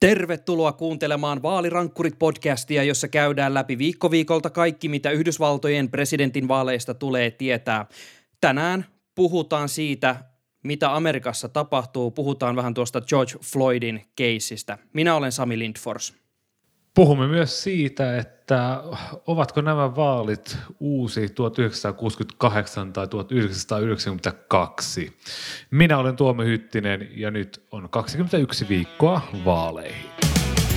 Tervetuloa kuuntelemaan Vaalirankkurit-podcastia, jossa käydään läpi viikko viikolta kaikki, mitä Yhdysvaltojen presidentin vaaleista tulee tietää. Tänään puhutaan siitä, mitä Amerikassa tapahtuu. Puhutaan vähän tuosta George Floydin keissistä. Minä olen Sami Lindfors. Puhumme myös siitä, että ovatko nämä vaalit uusi 1968 tai 1992. Minä olen Tuomo Hyttinen ja nyt on 21 viikkoa vaaleihin.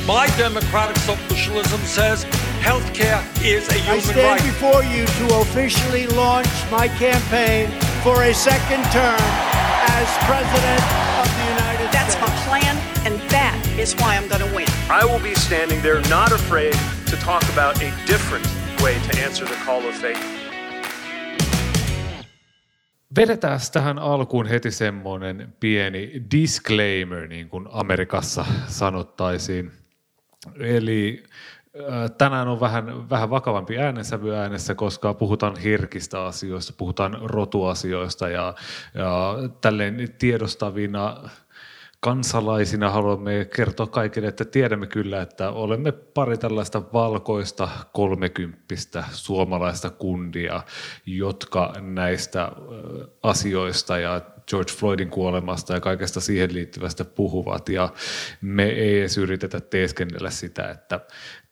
My democratic socialism says healthcare is a human I stand right. before you to officially launch my campaign for a second term as president of the United That's States. my plan, and that is why I'm going to win. I will be standing there not afraid to talk about a different way to answer the call of faith. Vedetään tähän alkuun heti semmoinen pieni disclaimer, niin kuin Amerikassa sanottaisiin. Eli tänään on vähän, vähän vakavampi äänensävy äänessä, koska puhutaan herkistä asioista, puhutaan rotuasioista ja, ja tälleen tiedostavina kansalaisina haluamme kertoa kaikille, että tiedämme kyllä, että olemme pari tällaista valkoista kolmekymppistä suomalaista kundia, jotka näistä asioista ja George Floydin kuolemasta ja kaikesta siihen liittyvästä puhuvat. Ja me ei edes yritetä teeskennellä sitä, että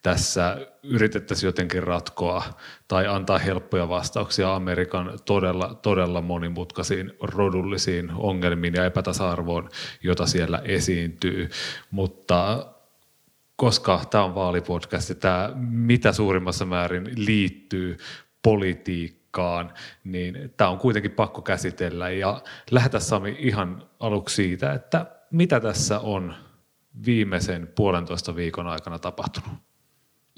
tässä yritettäisiin jotenkin ratkoa tai antaa helppoja vastauksia Amerikan todella, todella monimutkaisiin rodullisiin ongelmiin ja epätasa-arvoon, jota siellä esiintyy. Mutta koska tämä on vaalipodcast ja tämä mitä suurimmassa määrin liittyy politiikkaan, niin tämä on kuitenkin pakko käsitellä. Ja lähetä Sami ihan aluksi siitä, että mitä tässä on viimeisen puolentoista viikon aikana tapahtunut.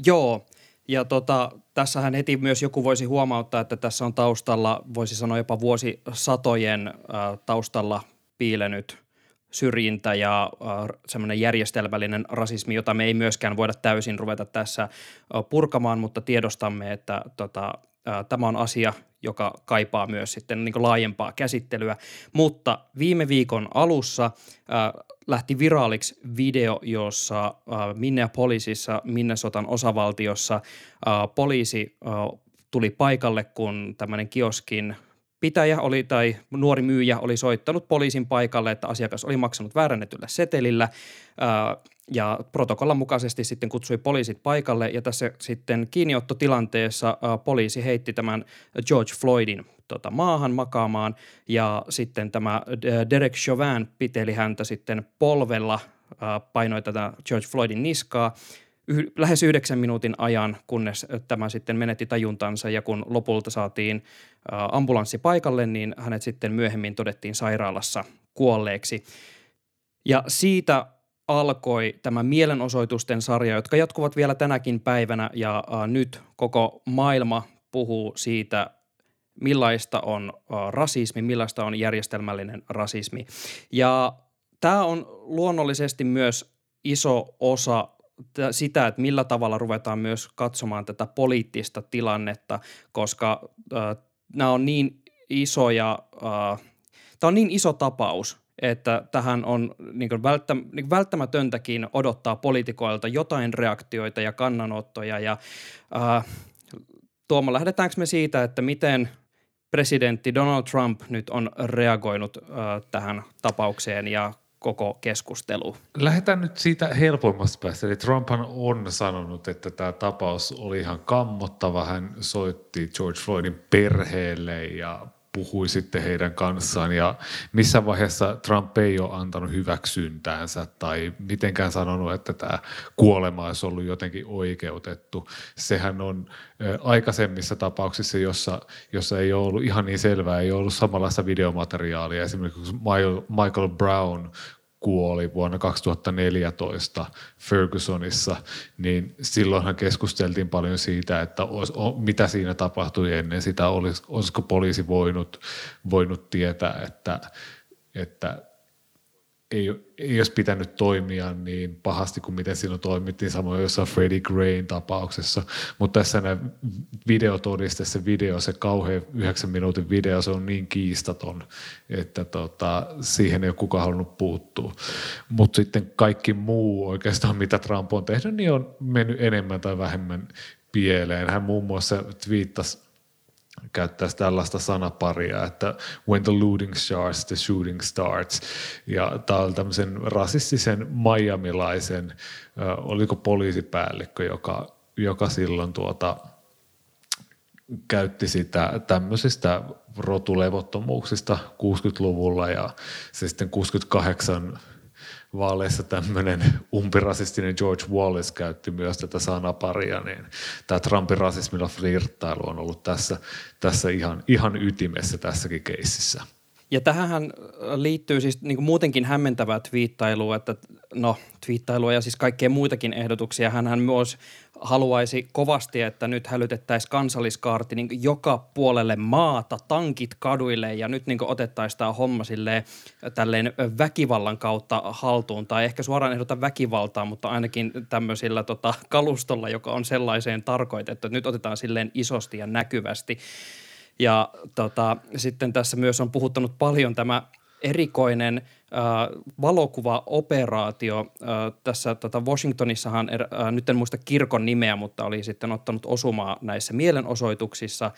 Joo, ja tota, tässähän heti myös joku voisi huomauttaa, että tässä on taustalla, voisi sanoa jopa vuosisatojen äh, taustalla piilenyt syrjintä ja äh, semmoinen järjestelmällinen rasismi, jota me ei myöskään voida täysin ruveta tässä äh, purkamaan, mutta tiedostamme, että tota, äh, tämä on asia, joka kaipaa myös sitten niin laajempaa käsittelyä. Mutta viime viikon alussa äh, lähti viraaliksi video, jossa äh, Minneapolisissa, Minnesotan osavaltiossa äh, poliisi äh, tuli paikalle, kun tämmöinen kioskin pitäjä oli tai nuori myyjä oli soittanut poliisin paikalle, että asiakas oli maksanut väärännetyllä setelillä ja protokollan mukaisesti sitten kutsui poliisit paikalle. Ja tässä sitten kiinniottotilanteessa poliisi heitti tämän George Floydin tota, maahan makaamaan. Ja sitten tämä Derek Chauvin piteli häntä sitten polvella, painoi tätä George Floydin niskaa yh, lähes yhdeksän minuutin ajan, kunnes tämä sitten menetti tajuntansa. Ja kun lopulta saatiin ambulanssi paikalle, niin hänet sitten myöhemmin todettiin sairaalassa kuolleeksi. Ja siitä alkoi tämä mielenosoitusten sarja, jotka jatkuvat vielä tänäkin päivänä. Ja nyt koko maailma puhuu siitä, millaista on rasismi, millaista on järjestelmällinen rasismi. Ja tämä on luonnollisesti myös iso osa sitä, että millä tavalla ruvetaan myös katsomaan tätä poliittista tilannetta, koska äh, nämä on niin isoja, äh, tämä on niin iso tapaus, että tähän on niin välttä, niin välttämätöntäkin odottaa poliitikoilta jotain reaktioita ja kannanottoja. Ja, äh, Tuomo, lähdetäänkö me siitä, että miten presidentti Donald Trump nyt on reagoinut äh, tähän tapaukseen ja koko keskustelu. Lähdetään nyt siitä helpoimmasta päästä. Eli Trumphan on sanonut, että tämä tapaus oli ihan kammottava. Hän soitti George Floydin perheelle ja puhui sitten heidän kanssaan ja missä vaiheessa Trump ei ole antanut hyväksyntäänsä tai mitenkään sanonut, että tämä kuolema olisi ollut jotenkin oikeutettu. Sehän on aikaisemmissa tapauksissa, jossa, jossa ei ole ollut ihan niin selvää, ei ole ollut samanlaista videomateriaalia. Esimerkiksi Michael Brown kuoli vuonna 2014 Fergusonissa, niin silloinhan keskusteltiin paljon siitä, että os, o, mitä siinä tapahtui ennen. Sitä, olis, olisiko poliisi voinut, voinut tietää, että, että ei, ei olisi pitänyt toimia niin pahasti kuin miten silloin toimittiin, samoin jossain Freddie Grayn tapauksessa. Mutta tässä näin videotodiste, se video, se kauhean yhdeksän minuutin video, se on niin kiistaton, että tota, siihen ei ole kukaan halunnut puuttua. Mutta sitten kaikki muu oikeastaan, mitä Trump on tehnyt, niin on mennyt enemmän tai vähemmän pieleen. Hän muun muassa twiittasi käyttäisi tällaista sanaparia, että when the looting starts, the shooting starts. Ja tämä on tämmöisen rasistisen miamilaisen, äh, oliko poliisipäällikkö, joka, joka silloin tuota, käytti sitä tämmöisistä rotulevottomuuksista 60-luvulla ja se sitten 68 vaaleissa tämmöinen umpirasistinen George Wallace käytti myös tätä sanaparia, niin tämä Trumpin rasismilla flirttailu on ollut tässä, tässä ihan, ihan ytimessä tässäkin keississä. Ja tähän liittyy siis niin kuin muutenkin hämmentävää twiittailua, että no twiittailua ja siis kaikkea muitakin ehdotuksia. Hän myös haluaisi kovasti, että nyt hälytettäisiin kansalliskaarti niin joka puolelle maata, tankit kaduille ja nyt niin otettaisiin tämä homma silleen, tälleen väkivallan kautta haltuun tai ehkä suoraan ehdota väkivaltaa, mutta ainakin tämmöisillä tota, kalustolla, joka on sellaiseen tarkoitettu, että nyt otetaan silleen isosti ja näkyvästi. Ja tota, sitten tässä myös on puhuttanut paljon tämä erikoinen äh, valokuvaoperaatio. Äh, tässä tota Washingtonissahan, er, äh, nyt en muista kirkon nimeä, mutta oli sitten ottanut osumaa näissä mielenosoituksissa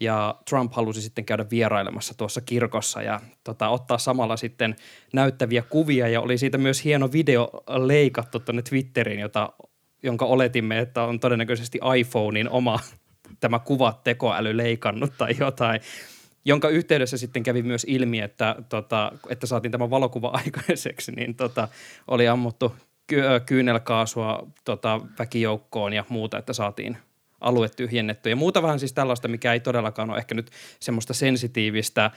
ja Trump halusi sitten käydä vierailemassa tuossa kirkossa ja tota, ottaa samalla sitten näyttäviä kuvia ja oli siitä myös hieno video leikattu tuonne Twitteriin, jota, jonka oletimme, että on todennäköisesti iPhonein oma tämä kuvat tekoäly leikannut tai jotain jonka yhteydessä sitten kävi myös ilmi, että, tota, että saatiin tämä valokuva aikaiseksi, niin tota, oli ammuttu ky- kyynelkaasua tota, väkijoukkoon ja muuta, että saatiin alue tyhjennetty. Ja muuta vähän siis tällaista, mikä ei todellakaan ole ehkä nyt semmoista sensitiivistä äh,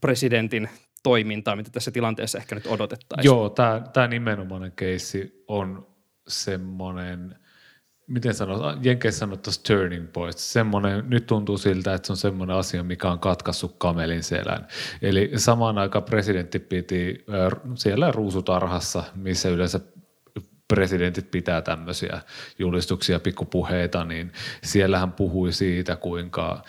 presidentin toimintaa, mitä tässä tilanteessa ehkä nyt odotettaisiin. Joo, tämä nimenomainen keissi on semmoinen – miten sanot, Jenkeissä sanottaisiin turning point, semmoinen, nyt tuntuu siltä, että se on semmoinen asia, mikä on katkaissut kamelin selän. Eli samaan aikaan presidentti piti siellä ruusutarhassa, missä yleensä presidentit pitää tämmöisiä julistuksia, pikkupuheita, niin siellä hän puhui siitä, kuinka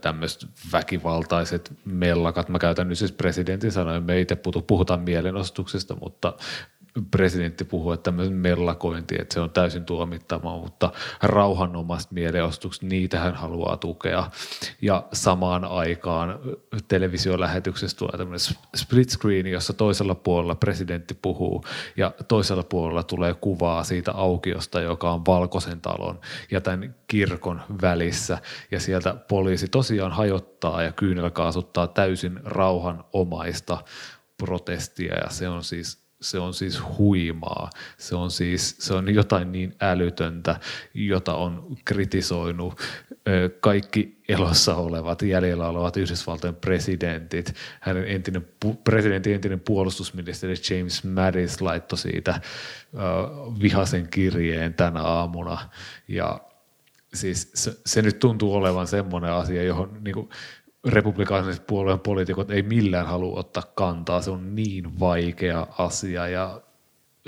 tämmöiset väkivaltaiset mellakat, mä käytän nyt siis presidentin sanoja, me ei puhutaan mielenostuksesta, mutta presidentti puhuu, että tämmöinen mellakointi, että se on täysin tuomittavaa, mutta rauhanomaiset mielenostuksesta, niitä hän haluaa tukea. Ja samaan aikaan televisiolähetyksessä tulee tämmöinen split screen, jossa toisella puolella presidentti puhuu ja toisella puolella tulee kuvaa siitä aukiosta, joka on Valkoisen talon ja tämän kirkon välissä. Ja sieltä poliisi tosiaan hajottaa ja kyynelkaasuttaa täysin rauhanomaista protestia ja se on siis se on siis huimaa, se on siis se on jotain niin älytöntä, jota on kritisoinut kaikki elossa olevat, jäljellä olevat Yhdysvaltojen presidentit. Hänen entinen, presidentin entinen puolustusministeri James Mattis laittoi siitä vihaisen kirjeen tänä aamuna ja siis se, se nyt tuntuu olevan semmoinen asia, johon niin kuin, republikaanisen puolueen poliitikot ei millään halua ottaa kantaa. Se on niin vaikea asia ja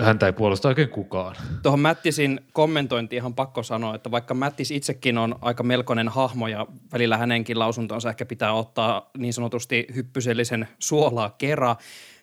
häntä ei puolusta oikein kukaan. Tuohon Mättisin kommentointi ihan pakko sanoa, että vaikka Mättis itsekin on aika melkoinen hahmo ja välillä hänenkin lausuntonsa ehkä pitää ottaa niin sanotusti hyppysellisen suolaa kera,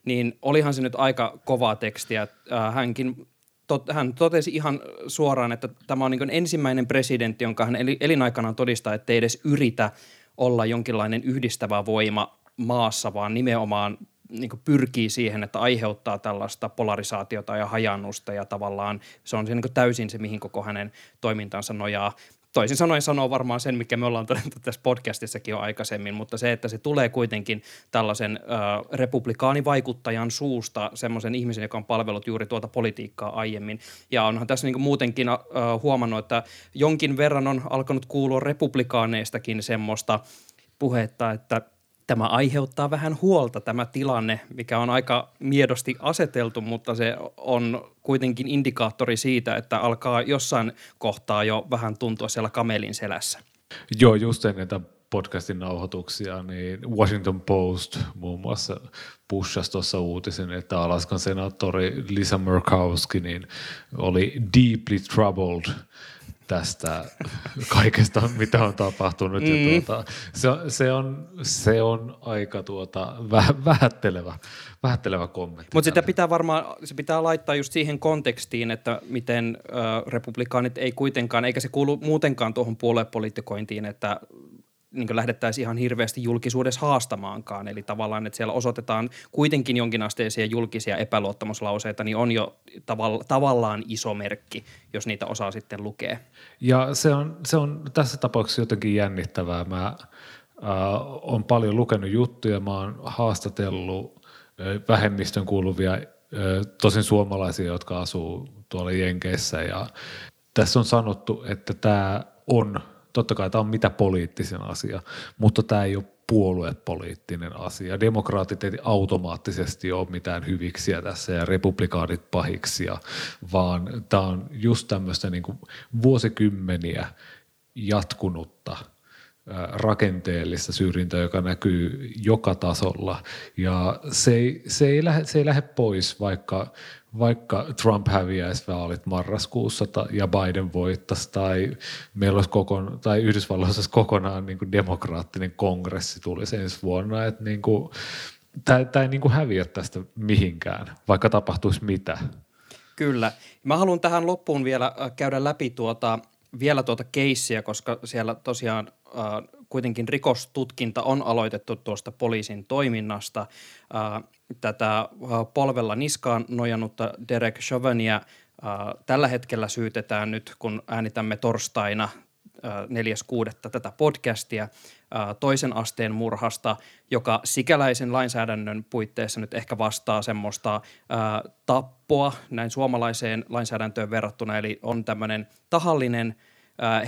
niin olihan se nyt aika kovaa tekstiä. Äh, hänkin tot, hän totesi ihan suoraan, että tämä on niin ensimmäinen presidentti, jonka hän elinaikanaan todistaa, että ei edes yritä – olla jonkinlainen yhdistävä voima maassa, vaan nimenomaan niin pyrkii siihen, että aiheuttaa tällaista polarisaatiota ja hajannusta ja tavallaan se on se niin täysin se, mihin koko hänen toimintansa nojaa. Toisin sanoen sanoo varmaan sen, mikä me ollaan todettu tässä podcastissakin jo aikaisemmin, mutta se, että se tulee kuitenkin tällaisen äh, republikaanivaikuttajan suusta, semmoisen ihmisen, joka on palvellut juuri tuota politiikkaa aiemmin. Ja onhan tässä niin muutenkin äh, huomannut, että jonkin verran on alkanut kuulua republikaaneistakin semmoista puhetta, että – Tämä aiheuttaa vähän huolta tämä tilanne, mikä on aika miedosti aseteltu, mutta se on kuitenkin indikaattori siitä, että alkaa jossain kohtaa jo vähän tuntua siellä kamelin selässä. Joo, just ennen tämän podcastin nauhoituksia, niin Washington Post muun muassa pushasi tuossa uutisen, että Alaskan senaattori Lisa Murkowski niin oli deeply troubled tästä kaikesta, mitä on tapahtunut. Mm. Ja tuota, se, se, on, se on aika tuota, vähättelevä, vähättelevä kommentti. Mutta sitä pitää varmaan, se pitää laittaa just siihen kontekstiin, että miten ö, republikaanit ei kuitenkaan, eikä se kuulu muutenkaan tuohon puoluepolitikointiin, että niin lähdettäisiin ihan hirveästi julkisuudessa haastamaankaan. Eli tavallaan, että siellä osoitetaan kuitenkin jonkinasteisia julkisia epäluottamuslauseita, niin on jo tavalla, tavallaan iso merkki, jos niitä osaa sitten lukea. Ja se on, se on tässä tapauksessa jotenkin jännittävää. Mä äh, on paljon lukenut juttuja, mä oon haastatellut äh, vähemmistön kuuluvia, äh, tosin suomalaisia, jotka asuu tuolla Jenkeissä ja tässä on sanottu, että tämä on – totta kai tämä on mitä poliittisen asia, mutta tämä ei ole puoluepoliittinen asia. Demokraatit ei automaattisesti ole mitään hyviksiä tässä ja republikaanit pahiksia, vaan tämä on just tämmöistä niin kuin vuosikymmeniä jatkunutta rakenteellista syrjintää, joka näkyy joka tasolla. Ja se ei, se ei, lähde, se ei lähde pois, vaikka vaikka Trump häviäisi vaalit marraskuussa ja Biden voittaisi tai meillä olisi kokon, tai Yhdysvalloissa olisi kokonaan niin kuin demokraattinen kongressi tulisi ensi vuonna, että niin kuin, tämä ei niin kuin häviä tästä mihinkään, vaikka tapahtuisi mitä. Kyllä. Mä haluan tähän loppuun vielä äh, käydä läpi tuota, vielä tuota keissiä, koska siellä tosiaan äh, kuitenkin rikostutkinta on aloitettu tuosta poliisin toiminnasta. Tätä polvella niskaan nojannutta Derek Chauvania äh, tällä hetkellä syytetään nyt, kun äänitämme torstaina 4.6. tätä podcastia toisen asteen murhasta, joka sikäläisen lainsäädännön puitteissa nyt ehkä vastaa semmoista tappoa näin suomalaiseen lainsäädäntöön verrattuna, eli on tämmöinen tahallinen –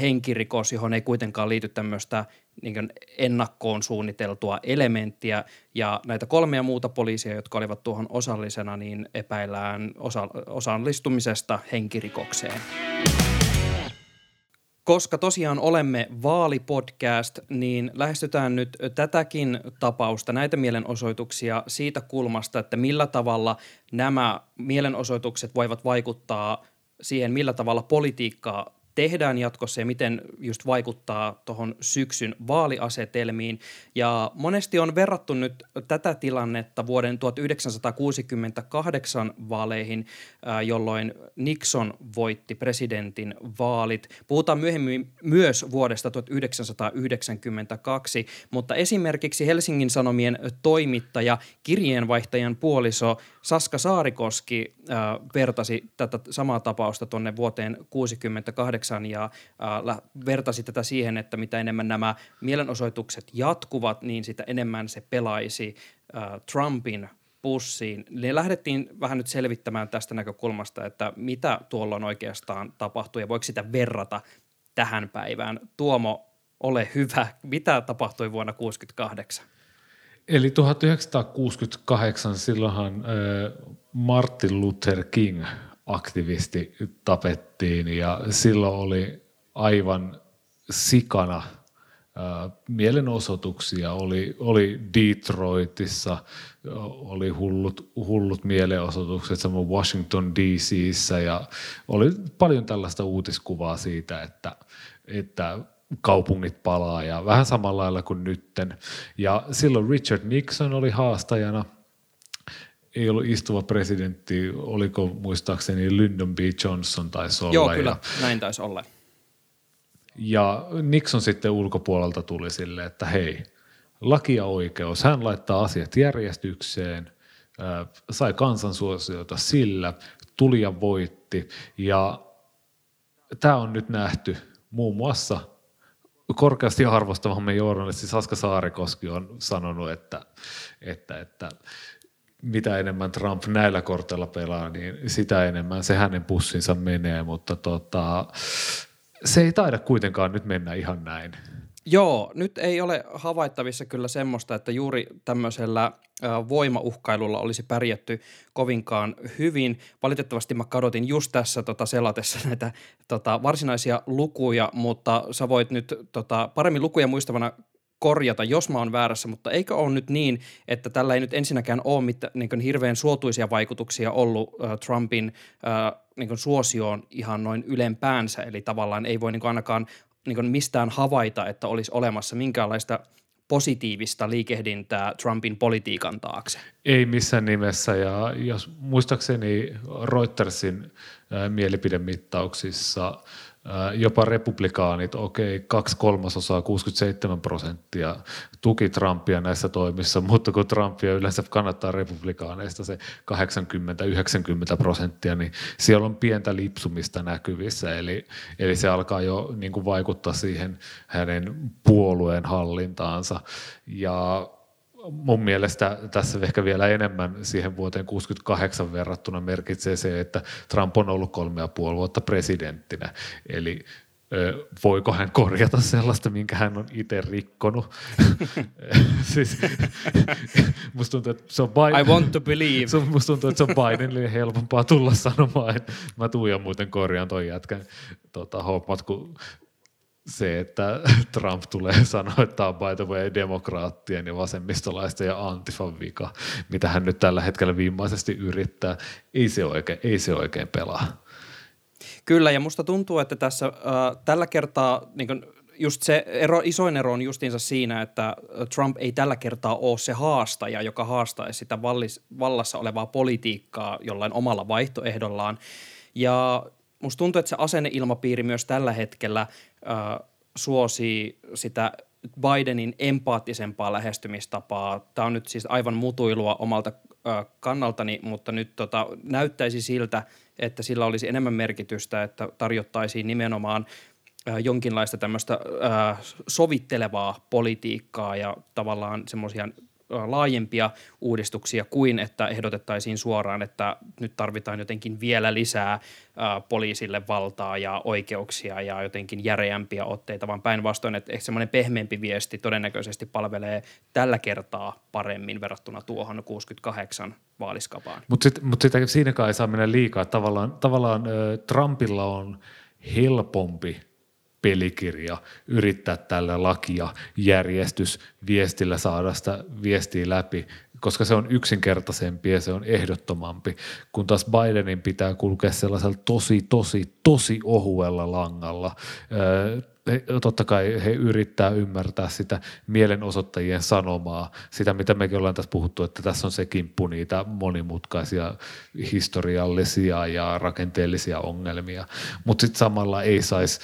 henkirikos, johon ei kuitenkaan liity tämmöistä niin ennakkoon suunniteltua elementtiä. Ja näitä kolmea muuta poliisia, jotka olivat tuohon osallisena, niin epäillään osa- osallistumisesta henkirikokseen. Koska tosiaan olemme vaalipodcast, niin lähestytään nyt tätäkin tapausta, näitä mielenosoituksia siitä kulmasta, että millä tavalla nämä mielenosoitukset voivat vaikuttaa siihen, millä tavalla politiikkaa tehdään jatkossa ja miten just vaikuttaa tuohon syksyn vaaliasetelmiin. Ja monesti on verrattu nyt tätä tilannetta vuoden 1968 vaaleihin, jolloin Nixon voitti presidentin vaalit. Puhutaan myöhemmin myös vuodesta 1992, mutta esimerkiksi Helsingin Sanomien toimittaja, kirjeenvaihtajan puoliso Saska Saarikoski vertasi tätä samaa tapausta tuonne vuoteen 1968 2008 ja äh, vertasi tätä siihen, että mitä enemmän nämä mielenosoitukset jatkuvat, niin sitä enemmän se pelaisi äh, Trumpin pussiin. Ne lähdettiin vähän nyt selvittämään tästä näkökulmasta, että mitä tuolloin oikeastaan tapahtui ja voiko sitä verrata tähän päivään. Tuomo, ole hyvä. Mitä tapahtui vuonna 1968? Eli 1968 silloinhan äh, Martin Luther King – aktivisti tapettiin ja silloin oli aivan sikana mielenosoituksia. Oli, oli Detroitissa, oli hullut, hullut mielenosoitukset, samoin Washington DCissä ja oli paljon tällaista uutiskuvaa siitä, että, että kaupungit palaa ja vähän samalla lailla kuin nytten. Ja silloin Richard Nixon oli haastajana – ei ollut istuva presidentti, oliko muistaakseni Lyndon B. Johnson taisi olla. Joo, kyllä, ja, näin taisi olla. Ja Nixon sitten ulkopuolelta tuli sille, että hei, laki ja oikeus, hän laittaa asiat järjestykseen, äh, sai kansansuosiota sillä, tuli ja voitti. Ja tämä on nyt nähty muun muassa korkeasti arvostavamme journalisti Saska Saarikoski on sanonut, että, että, että mitä enemmän Trump näillä korteilla pelaa, niin sitä enemmän se hänen pussinsa menee, mutta tota, se ei taida kuitenkaan nyt mennä ihan näin. Joo, nyt ei ole havaittavissa kyllä semmoista, että juuri tämmöisellä voimauhkailulla olisi pärjätty kovinkaan hyvin. Valitettavasti mä kadotin just tässä tota, selatessa näitä tota, varsinaisia lukuja, mutta sä voit nyt tota, paremmin lukuja muistavana korjata, jos mä oon väärässä, mutta eikö ole nyt niin, että tällä ei nyt ensinnäkään ole mitään niin hirveän suotuisia vaikutuksia ollut äh, Trumpin äh, niin suosioon ihan noin ylempäänsä, eli tavallaan ei voi niin ainakaan niin mistään havaita, että olisi olemassa minkäänlaista positiivista liikehdintää Trumpin politiikan taakse. Ei missään nimessä, ja jos muistaakseni Reutersin mielipidemittauksissa – jopa republikaanit, okei, okay, kaksi kolmasosaa, 67 prosenttia tuki Trumpia näissä toimissa, mutta kun Trumpia yleensä kannattaa republikaaneista se 80-90 prosenttia, niin siellä on pientä lipsumista näkyvissä, eli, eli se alkaa jo niin kuin vaikuttaa siihen hänen puolueen hallintaansa. Ja mun mielestä tässä ehkä vielä enemmän siihen vuoteen 68 verrattuna merkitsee se, että Trump on ollut kolme ja puoli vuotta presidenttinä. Eli voiko hän korjata sellaista, minkä hän on itse rikkonut. siis, musta tuntuu, että se on Biden, I want to believe. Se, musta tuntuu, että se on Bidenille helpompaa tulla sanomaan, että mä tuun ja muuten korjaan toi jätkän tota, hommat, kun se, että Trump tulee sanoa, että tämä on by the way demokraattien ja vasemmistolaisten ja antifan vika, mitä hän nyt tällä hetkellä viimeisesti yrittää, ei se oikein, ei se oikein pelaa. Kyllä, ja musta tuntuu, että tässä äh, tällä kertaa niin kun, just se ero, isoin ero on justiinsa siinä, että Trump ei tällä kertaa ole se haastaja, joka haastaisi sitä vallis, vallassa olevaa politiikkaa jollain omalla vaihtoehdollaan. Ja musta tuntuu, että se asenneilmapiiri myös tällä hetkellä äh, suosii sitä Bidenin empaattisempaa lähestymistapaa. Tämä on nyt siis aivan mutuilua omalta äh, kannaltani, mutta nyt tota, näyttäisi siltä, että sillä olisi enemmän merkitystä, että tarjottaisiin nimenomaan äh, jonkinlaista tämmöistä äh, sovittelevaa politiikkaa ja tavallaan semmoisia laajempia uudistuksia kuin että ehdotettaisiin suoraan, että nyt tarvitaan jotenkin vielä lisää poliisille valtaa ja oikeuksia ja jotenkin järeämpiä otteita, vaan päinvastoin, että semmoinen pehmeämpi viesti todennäköisesti palvelee tällä kertaa paremmin verrattuna tuohon 68 vaaliskapaan. Mutta sit, mut sitä siinäkään ei saa mennä liikaa. Tavallaan, tavallaan Trumpilla on helpompi pelikirja, yrittää tällä lakia järjestys viestillä saada sitä viestiä läpi, koska se on yksinkertaisempi ja se on ehdottomampi, kun taas Bidenin pitää kulkea sellaisella tosi, tosi, tosi ohuella langalla. totta kai he yrittää ymmärtää sitä mielenosoittajien sanomaa, sitä mitä mekin ollaan tässä puhuttu, että tässä on se kimppu niitä monimutkaisia historiallisia ja rakenteellisia ongelmia, mutta sitten samalla ei saisi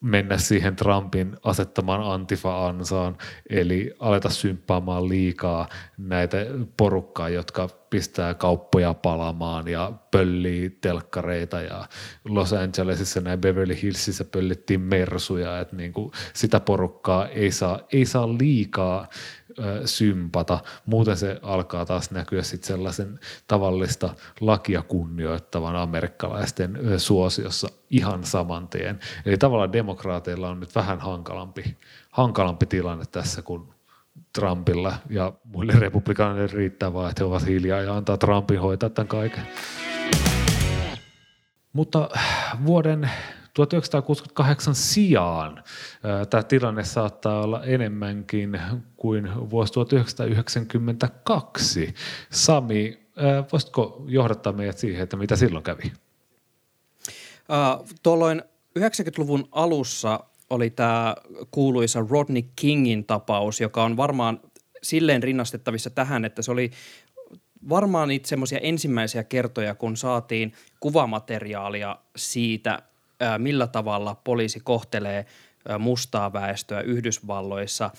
mennä siihen Trumpin asettamaan antifa-ansaan, eli aleta symppaamaan liikaa näitä porukkaa, jotka pistää kauppoja palamaan ja pöllii telkkareita ja Los Angelesissa näin Beverly Hillsissä pöllittiin mersuja, että niin kuin sitä porukkaa ei saa, ei saa liikaa sympata. Muuten se alkaa taas näkyä sitten sellaisen tavallista lakia kunnioittavan amerikkalaisten suosiossa ihan saman tien. Eli tavallaan demokraateilla on nyt vähän hankalampi, hankalampi tilanne tässä kuin Trumpilla ja muille republikaaneille riittää vaan, että he ovat hiljaa ja antaa Trumpin hoitaa tämän kaiken. Mutta vuoden 1968 sijaan tämä tilanne saattaa olla enemmänkin kuin vuosi 1992. Sami, voisitko johdattaa meidät siihen, että mitä silloin kävi? Tuolloin 90-luvun alussa oli tämä kuuluisa Rodney Kingin tapaus, joka on varmaan silleen rinnastettavissa tähän, että se oli varmaan niitä semmoisia ensimmäisiä kertoja, kun saatiin kuvamateriaalia siitä, millä tavalla poliisi kohtelee mustaa väestöä Yhdysvalloissa.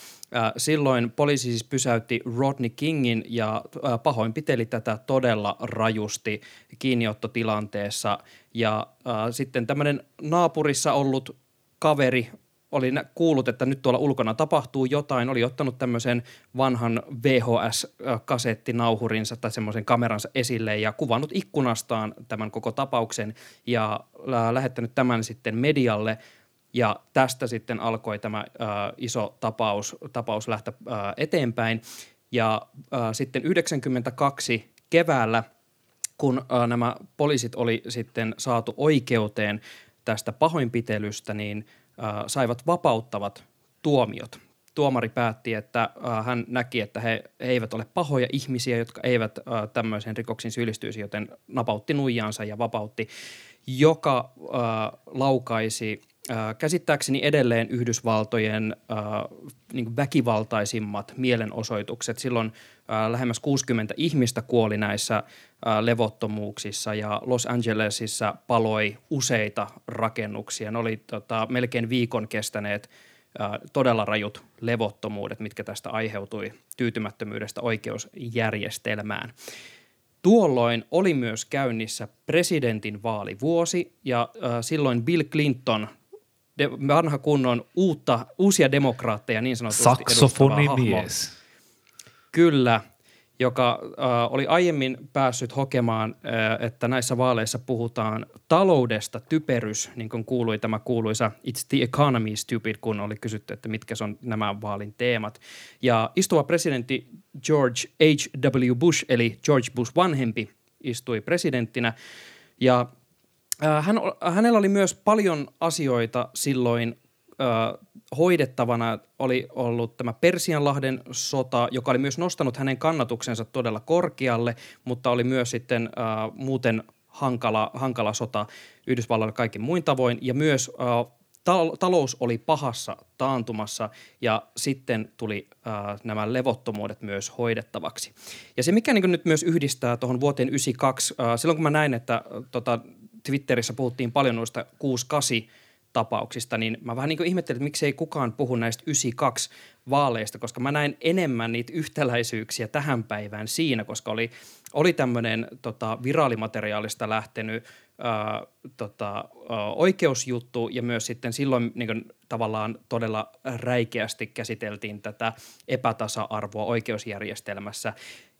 Silloin poliisi siis pysäytti Rodney Kingin ja pahoinpiteli tätä todella rajusti kiinniottotilanteessa. Ja sitten tämmöinen naapurissa ollut kaveri oli kuullut, että nyt tuolla ulkona tapahtuu jotain, oli ottanut tämmöisen vanhan VHS-kasettinauhurinsa tai semmoisen kameransa esille ja kuvannut ikkunastaan tämän koko tapauksen ja lähettänyt tämän sitten medialle ja tästä sitten alkoi tämä äh, iso tapaus, tapaus lähteä äh, eteenpäin. Ja äh, sitten 92 keväällä, kun äh, nämä poliisit oli sitten saatu oikeuteen tästä pahoinpitelystä, niin – saivat vapauttavat tuomiot. tuomari päätti, että äh, hän näki, että he, he eivät ole pahoja ihmisiä, jotka eivät äh, tämmöiseen rikoksiin syyllistyisi, joten napautti nuijansa ja vapautti, joka äh, laukaisi äh, käsittääkseni edelleen Yhdysvaltojen äh, niin väkivaltaisimmat mielenosoitukset. Silloin äh, lähemmäs 60 ihmistä kuoli näissä äh, levottomuuksissa ja Los Angelesissa paloi useita rakennuksia. Ne oli tota, melkein viikon kestäneet äh, todella rajut levottomuudet, mitkä tästä aiheutui tyytymättömyydestä oikeusjärjestelmään. Tuolloin oli myös käynnissä presidentin vaalivuosi ja äh, silloin Bill Clinton, de, vanha kunnon uutta, uusia demokraatteja niin sanotusti Saksofonimies. Kyllä, joka äh, oli aiemmin päässyt hokemaan, äh, että näissä vaaleissa puhutaan taloudesta typerys, niin kuin kuului tämä kuuluisa It's the economy stupid, kun oli kysytty, että mitkä on nämä vaalin teemat. Ja istuva presidentti George H.W. Bush, eli George Bush vanhempi, istui presidenttinä. Ja äh, hän, hänellä oli myös paljon asioita silloin hoidettavana oli ollut tämä Persianlahden sota, joka oli myös nostanut hänen kannatuksensa todella korkealle, mutta oli myös sitten äh, muuten hankala, hankala sota Yhdysvalloille kaikin muin tavoin. Ja myös äh, talous oli pahassa taantumassa ja sitten tuli äh, nämä levottomuudet myös hoidettavaksi. Ja se, mikä niin nyt myös yhdistää tuohon vuoteen 92, äh, silloin kun mä näin, että äh, tota, Twitterissä puhuttiin paljon noista 68 tapauksista, niin mä vähän niin kuin ihmettelin, että miksei kukaan puhu näistä 92 vaaleista, koska mä näin enemmän niitä yhtäläisyyksiä tähän päivään siinä, koska oli, oli tämmöinen tota, viraalimateriaalista lähtenyt ää, tota, ää, oikeusjuttu ja myös sitten silloin niin kuin, tavallaan todella räikeästi käsiteltiin tätä epätasa-arvoa oikeusjärjestelmässä.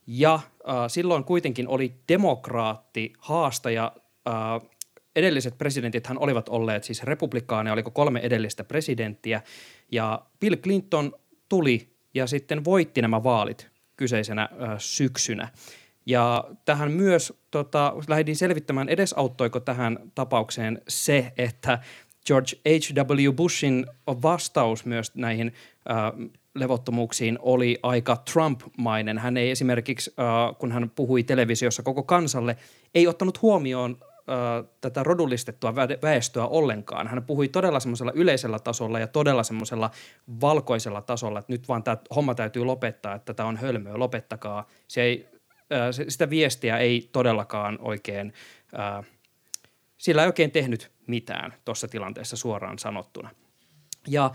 Ja ää, silloin kuitenkin oli demokraatti haastaja ää, edelliset presidentithän olivat olleet siis republikaaneja, oliko kolme edellistä presidenttiä, ja Bill Clinton tuli ja sitten voitti nämä vaalit kyseisenä ö, syksynä. Ja tähän myös tota, lähdin selvittämään, edesauttoiko tähän tapaukseen se, että George H.W. Bushin vastaus myös näihin ö, levottomuuksiin oli aika Trump-mainen. Hän ei esimerkiksi, äh, kun hän puhui televisiossa koko kansalle, ei ottanut huomioon tätä rodullistettua väestöä ollenkaan. Hän puhui todella semmoisella yleisellä tasolla ja todella semmoisella valkoisella tasolla, että nyt vaan tämä homma täytyy lopettaa, että tämä on hölmöä, lopettakaa. Se ei, sitä viestiä ei todellakaan oikein, sillä ei oikein tehnyt mitään tuossa tilanteessa suoraan sanottuna. Ja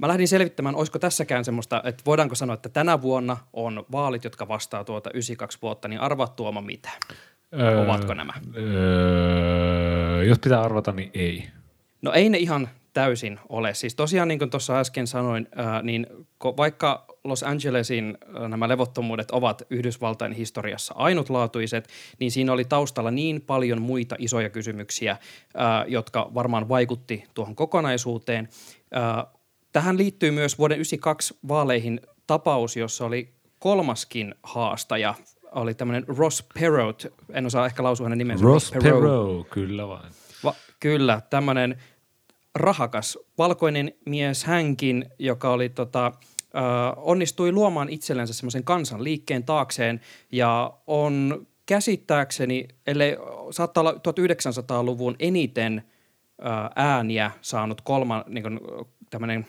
Mä lähdin selvittämään, olisiko tässäkään semmoista, että voidaanko sanoa, että tänä vuonna on vaalit, jotka vastaa tuota 92 vuotta, niin arvaa tuoma mitä. Öö, Ovatko nämä? Öö, jos pitää arvata, niin ei. No ei ne ihan täysin ole. Siis tosiaan niin kuin tuossa äsken sanoin, ää, niin vaikka Los Angelesin ää, nämä levottomuudet ovat Yhdysvaltain historiassa ainutlaatuiset, niin siinä oli taustalla niin paljon muita isoja kysymyksiä, ää, jotka varmaan vaikutti tuohon kokonaisuuteen. Ää, tähän liittyy myös vuoden 1992 vaaleihin tapaus, jossa oli kolmaskin haastaja oli tämmöinen Ross Perot, en osaa ehkä lausua hänen nimensä. Ross, Ross Perot. Perot, kyllä vain. Va- kyllä, tämmöinen rahakas valkoinen mies hänkin, joka oli tota, äh, onnistui luomaan itsellensä semmoisen kansanliikkeen taakseen ja on käsittääkseni, ellei saattaa olla 1900-luvun eniten äh, ääniä saanut kolman, niin kuin, tämmöinen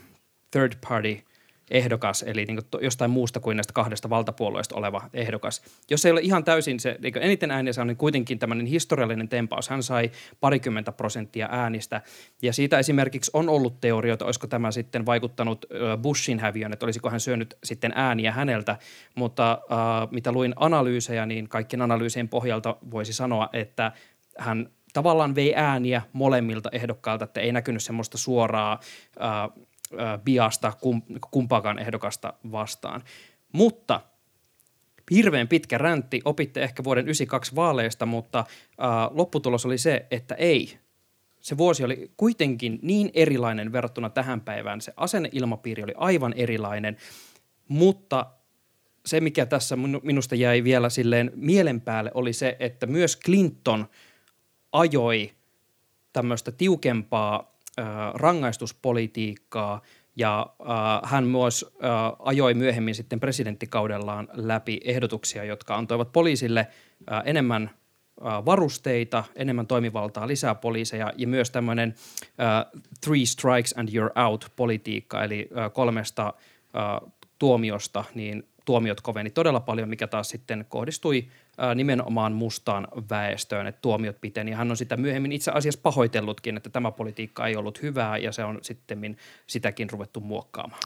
third party – ehdokas, eli niin jostain muusta kuin näistä kahdesta valtapuolueesta oleva ehdokas. Jos ei ole ihan täysin se, niin eniten ääniä saa, niin kuitenkin tämmöinen historiallinen tempaus. Hän sai parikymmentä prosenttia äänistä, ja siitä esimerkiksi on ollut teorioita, olisiko tämä sitten vaikuttanut Bushin häviön, että olisiko hän syönyt sitten ääniä häneltä, mutta äh, mitä luin analyysejä, niin kaikkien analyysien pohjalta voisi sanoa, että hän tavallaan vei ääniä molemmilta ehdokkailta, että ei näkynyt semmoista suoraa äh, biasta kumpaakaan ehdokasta vastaan. Mutta hirveän pitkä räntti, opitte ehkä vuoden 92 vaaleista, mutta äh, lopputulos oli se, että ei. Se vuosi oli kuitenkin niin erilainen verrattuna tähän päivään. Se asenneilmapiiri oli aivan erilainen, mutta se, mikä tässä minusta jäi vielä silleen mielen päälle, oli se, että myös Clinton ajoi tämmöistä tiukempaa rangaistuspolitiikkaa Ja äh, hän myös äh, ajoi myöhemmin sitten presidenttikaudellaan läpi ehdotuksia, jotka antoivat poliisille äh, enemmän äh, varusteita, enemmän toimivaltaa, lisää poliiseja ja myös tämmöinen äh, three strikes and you're out politiikka, eli äh, kolmesta äh, tuomiosta, niin tuomiot koveni todella paljon, mikä taas sitten kohdistui nimenomaan mustaan väestöön, että tuomiot piteni. Hän on sitä myöhemmin itse asiassa pahoitellutkin, että tämä politiikka ei ollut hyvää ja se on sitten sitäkin ruvettu muokkaamaan.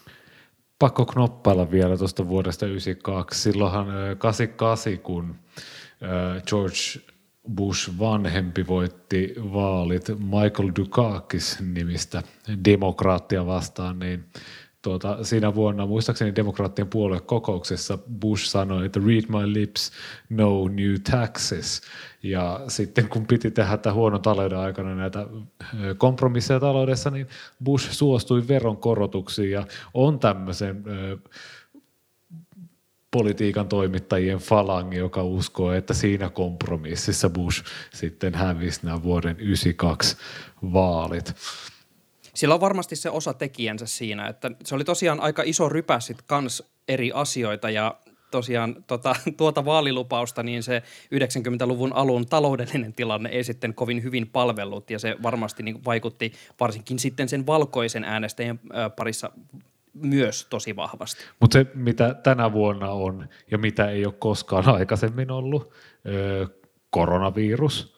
Pakko knoppailla vielä tuosta vuodesta 1992. Silloinhan 88, kun George Bush vanhempi voitti vaalit Michael Dukakis nimistä demokraattia vastaan, niin – tuota, siinä vuonna, muistaakseni demokraattien puoluekokouksessa Bush sanoi, että read my lips, no new taxes. Ja sitten kun piti tehdä tätä huonon talouden aikana näitä kompromisseja taloudessa, niin Bush suostui veronkorotuksiin ja on tämmöisen politiikan toimittajien falangi, joka uskoo, että siinä kompromississa Bush sitten hävisi nämä vuoden 1992 vaalit sillä on varmasti se osa tekijänsä siinä, että se oli tosiaan aika iso rypäs sit kans eri asioita ja tosiaan tota, tuota vaalilupausta, niin se 90-luvun alun taloudellinen tilanne ei sitten kovin hyvin palvellut ja se varmasti niin vaikutti varsinkin sitten sen valkoisen äänestäjän parissa myös tosi vahvasti. Mutta se, mitä tänä vuonna on ja mitä ei ole koskaan aikaisemmin ollut, koronavirus.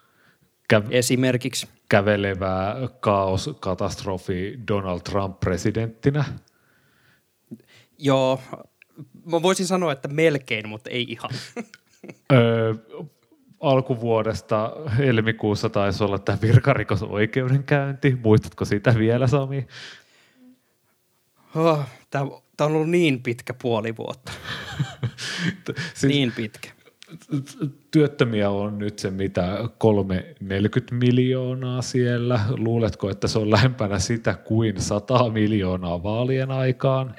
Esimerkiksi kävelevää kaoskatastrofi Donald Trump presidenttinä? Joo, mä voisin sanoa, että melkein, mutta ei ihan. öö, alkuvuodesta helmikuussa taisi olla tämä virkarikosoikeudenkäynti. Muistatko sitä vielä, Sami? Oh, tämä, tämä on ollut niin pitkä puoli vuotta. siis, niin pitkä työttömiä on nyt se mitä 340 miljoonaa siellä. Luuletko, että se on lähempänä sitä kuin 100 miljoonaa vaalien aikaan?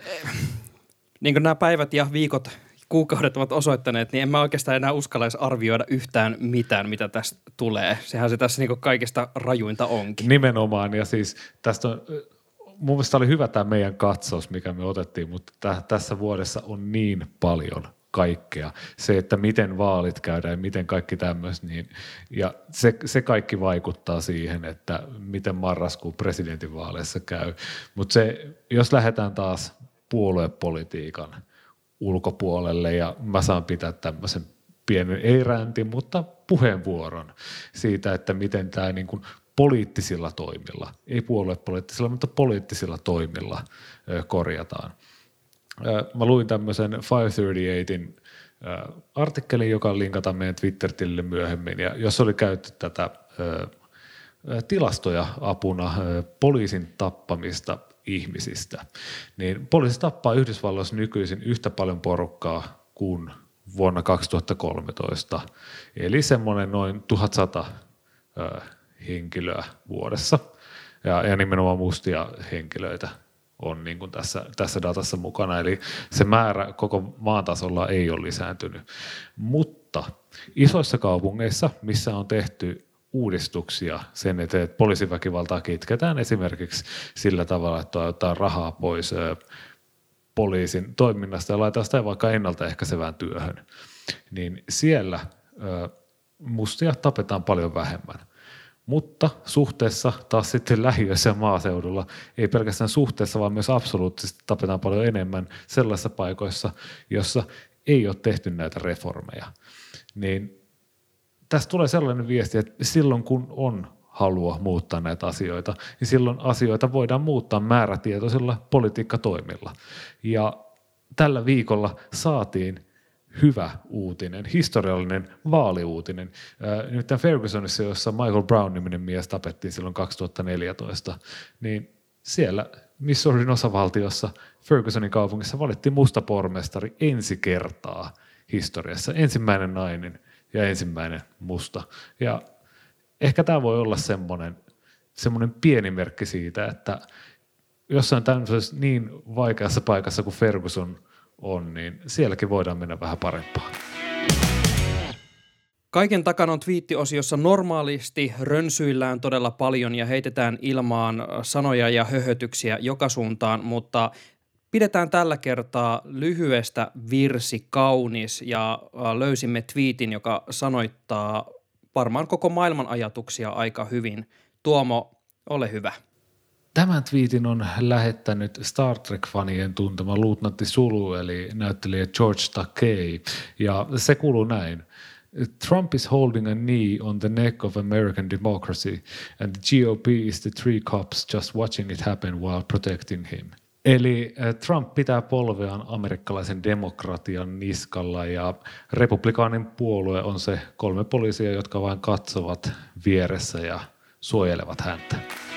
Niin kuin nämä päivät ja viikot, kuukaudet ovat osoittaneet, niin en mä oikeastaan enää uskallaisi arvioida yhtään mitään, mitä tästä tulee. Sehän se tässä niin kaikista rajuinta onkin. Nimenomaan, ja siis tästä on, mun mielestä oli hyvä tämä meidän katsaus, mikä me otettiin, mutta t- tässä vuodessa on niin paljon – kaikkea. Se, että miten vaalit käydään ja miten kaikki tämmöistä, niin, ja se, se kaikki vaikuttaa siihen, että miten marraskuun presidentinvaaleissa käy. Mutta jos lähdetään taas puoluepolitiikan ulkopuolelle, ja mä saan pitää tämmöisen pienen, ei räntin, mutta puheenvuoron siitä, että miten tämä niin kuin poliittisilla toimilla, ei puoluepoliittisilla, mutta poliittisilla toimilla korjataan – Mä luin tämmöisen 538in artikkelin, joka linkataan meidän Twitter-tilille myöhemmin, ja jos oli käytetty tätä tilastoja apuna poliisin tappamista ihmisistä, niin poliisi tappaa Yhdysvalloissa nykyisin yhtä paljon porukkaa kuin vuonna 2013, eli semmoinen noin 1100 henkilöä vuodessa, ja, ja nimenomaan mustia henkilöitä on niin kuin tässä, tässä datassa mukana. Eli se määrä koko maan tasolla ei ole lisääntynyt. Mutta isoissa kaupungeissa, missä on tehty uudistuksia sen eteen, että poliisiväkivaltaa kitketään esimerkiksi sillä tavalla, että ottaa rahaa pois poliisin toiminnasta ja laitetaan sitä vaikka ennaltaehkäisevään työhön, niin siellä mustia tapetaan paljon vähemmän. Mutta suhteessa taas sitten lähiöissä ja maaseudulla, ei pelkästään suhteessa, vaan myös absoluuttisesti tapetaan paljon enemmän sellaisissa paikoissa, jossa ei ole tehty näitä reformeja. Niin tästä tulee sellainen viesti, että silloin kun on halua muuttaa näitä asioita, niin silloin asioita voidaan muuttaa määrätietoisilla politiikkatoimilla. Ja tällä viikolla saatiin hyvä uutinen, historiallinen vaaliuutinen. Nyt Fergusonissa, jossa Michael Brown-niminen mies tapettiin silloin 2014, niin siellä Missourin osavaltiossa Fergusonin kaupungissa valittiin musta pormestari ensi kertaa historiassa. Ensimmäinen nainen ja ensimmäinen musta. Ja ehkä tämä voi olla semmoinen, semmoinen pieni merkki siitä, että jossain tämmöisessä niin vaikeassa paikassa kuin Ferguson – on, niin sielläkin voidaan mennä vähän parempaan. Kaiken takana on twiittiosiossa normaalisti rönsyillään todella paljon ja heitetään ilmaan sanoja ja höhötyksiä joka suuntaan, mutta pidetään tällä kertaa lyhyestä virsi kaunis ja löysimme twiitin, joka sanoittaa varmaan koko maailman ajatuksia aika hyvin. Tuomo, ole hyvä. Tämän twiitin on lähettänyt Star Trek-fanien tuntema luutnantti Sulu, eli näyttelijä George Takei, ja se kuuluu näin. Trump is holding a knee on the neck of American democracy, and the GOP is the three cops just watching it happen while protecting him. Eli eh, Trump pitää polveaan amerikkalaisen demokratian niskalla ja republikaanin puolue on se kolme poliisia, jotka vain katsovat vieressä ja suojelevat häntä.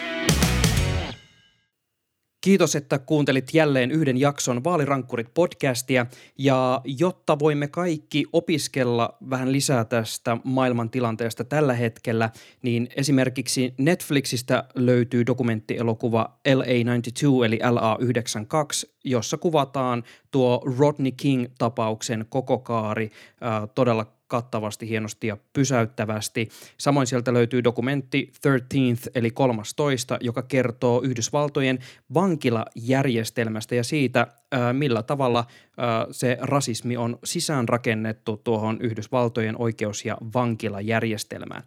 Kiitos, että kuuntelit jälleen yhden jakson Vaalirankkurit podcastia. Ja jotta voimme kaikki opiskella vähän lisää tästä maailman tilanteesta tällä hetkellä, niin esimerkiksi Netflixistä löytyy dokumenttielokuva LA92 eli LA92, jossa kuvataan tuo Rodney King-tapauksen koko kaari. Äh, todella kattavasti, hienosti ja pysäyttävästi. Samoin sieltä löytyy dokumentti 13th eli 13, joka kertoo Yhdysvaltojen vankilajärjestelmästä ja siitä, millä tavalla se rasismi on sisäänrakennettu tuohon Yhdysvaltojen oikeus- ja vankilajärjestelmään.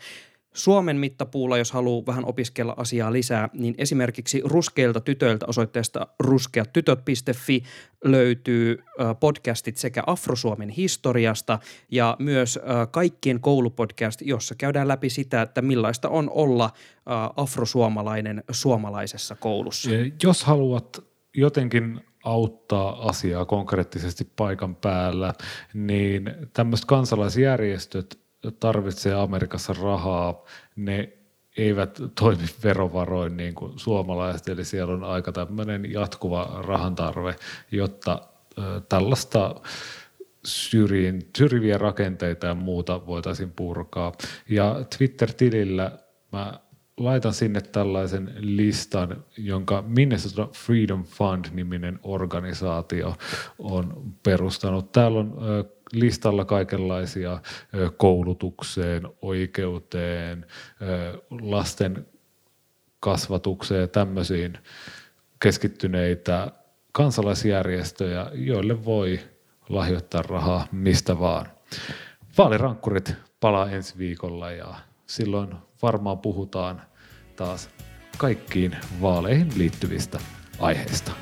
Suomen mittapuulla, jos haluaa vähän opiskella asiaa lisää, niin esimerkiksi ruskeilta tytöiltä osoitteesta ruskeatytöt.fi löytyy podcastit sekä Afrosuomen historiasta ja myös kaikkien koulupodcast, jossa käydään läpi sitä, että millaista on olla afrosuomalainen suomalaisessa koulussa. Jos haluat jotenkin auttaa asiaa konkreettisesti paikan päällä, niin tämmöiset kansalaisjärjestöt tarvitsee Amerikassa rahaa, ne eivät toimi verovaroin niin kuin suomalaiset, eli siellä on aika tämmöinen jatkuva rahantarve, jotta tällaista syrjin, syrjiviä rakenteita ja muuta voitaisiin purkaa. Ja Twitter-tilillä mä laitan sinne tällaisen listan, jonka Minnesota Freedom Fund-niminen organisaatio on perustanut. Täällä on listalla kaikenlaisia koulutukseen, oikeuteen, lasten kasvatukseen ja tämmöisiin keskittyneitä kansalaisjärjestöjä, joille voi lahjoittaa rahaa mistä vaan. Vaalirankkurit palaa ensi viikolla ja silloin varmaan puhutaan taas kaikkiin vaaleihin liittyvistä aiheista.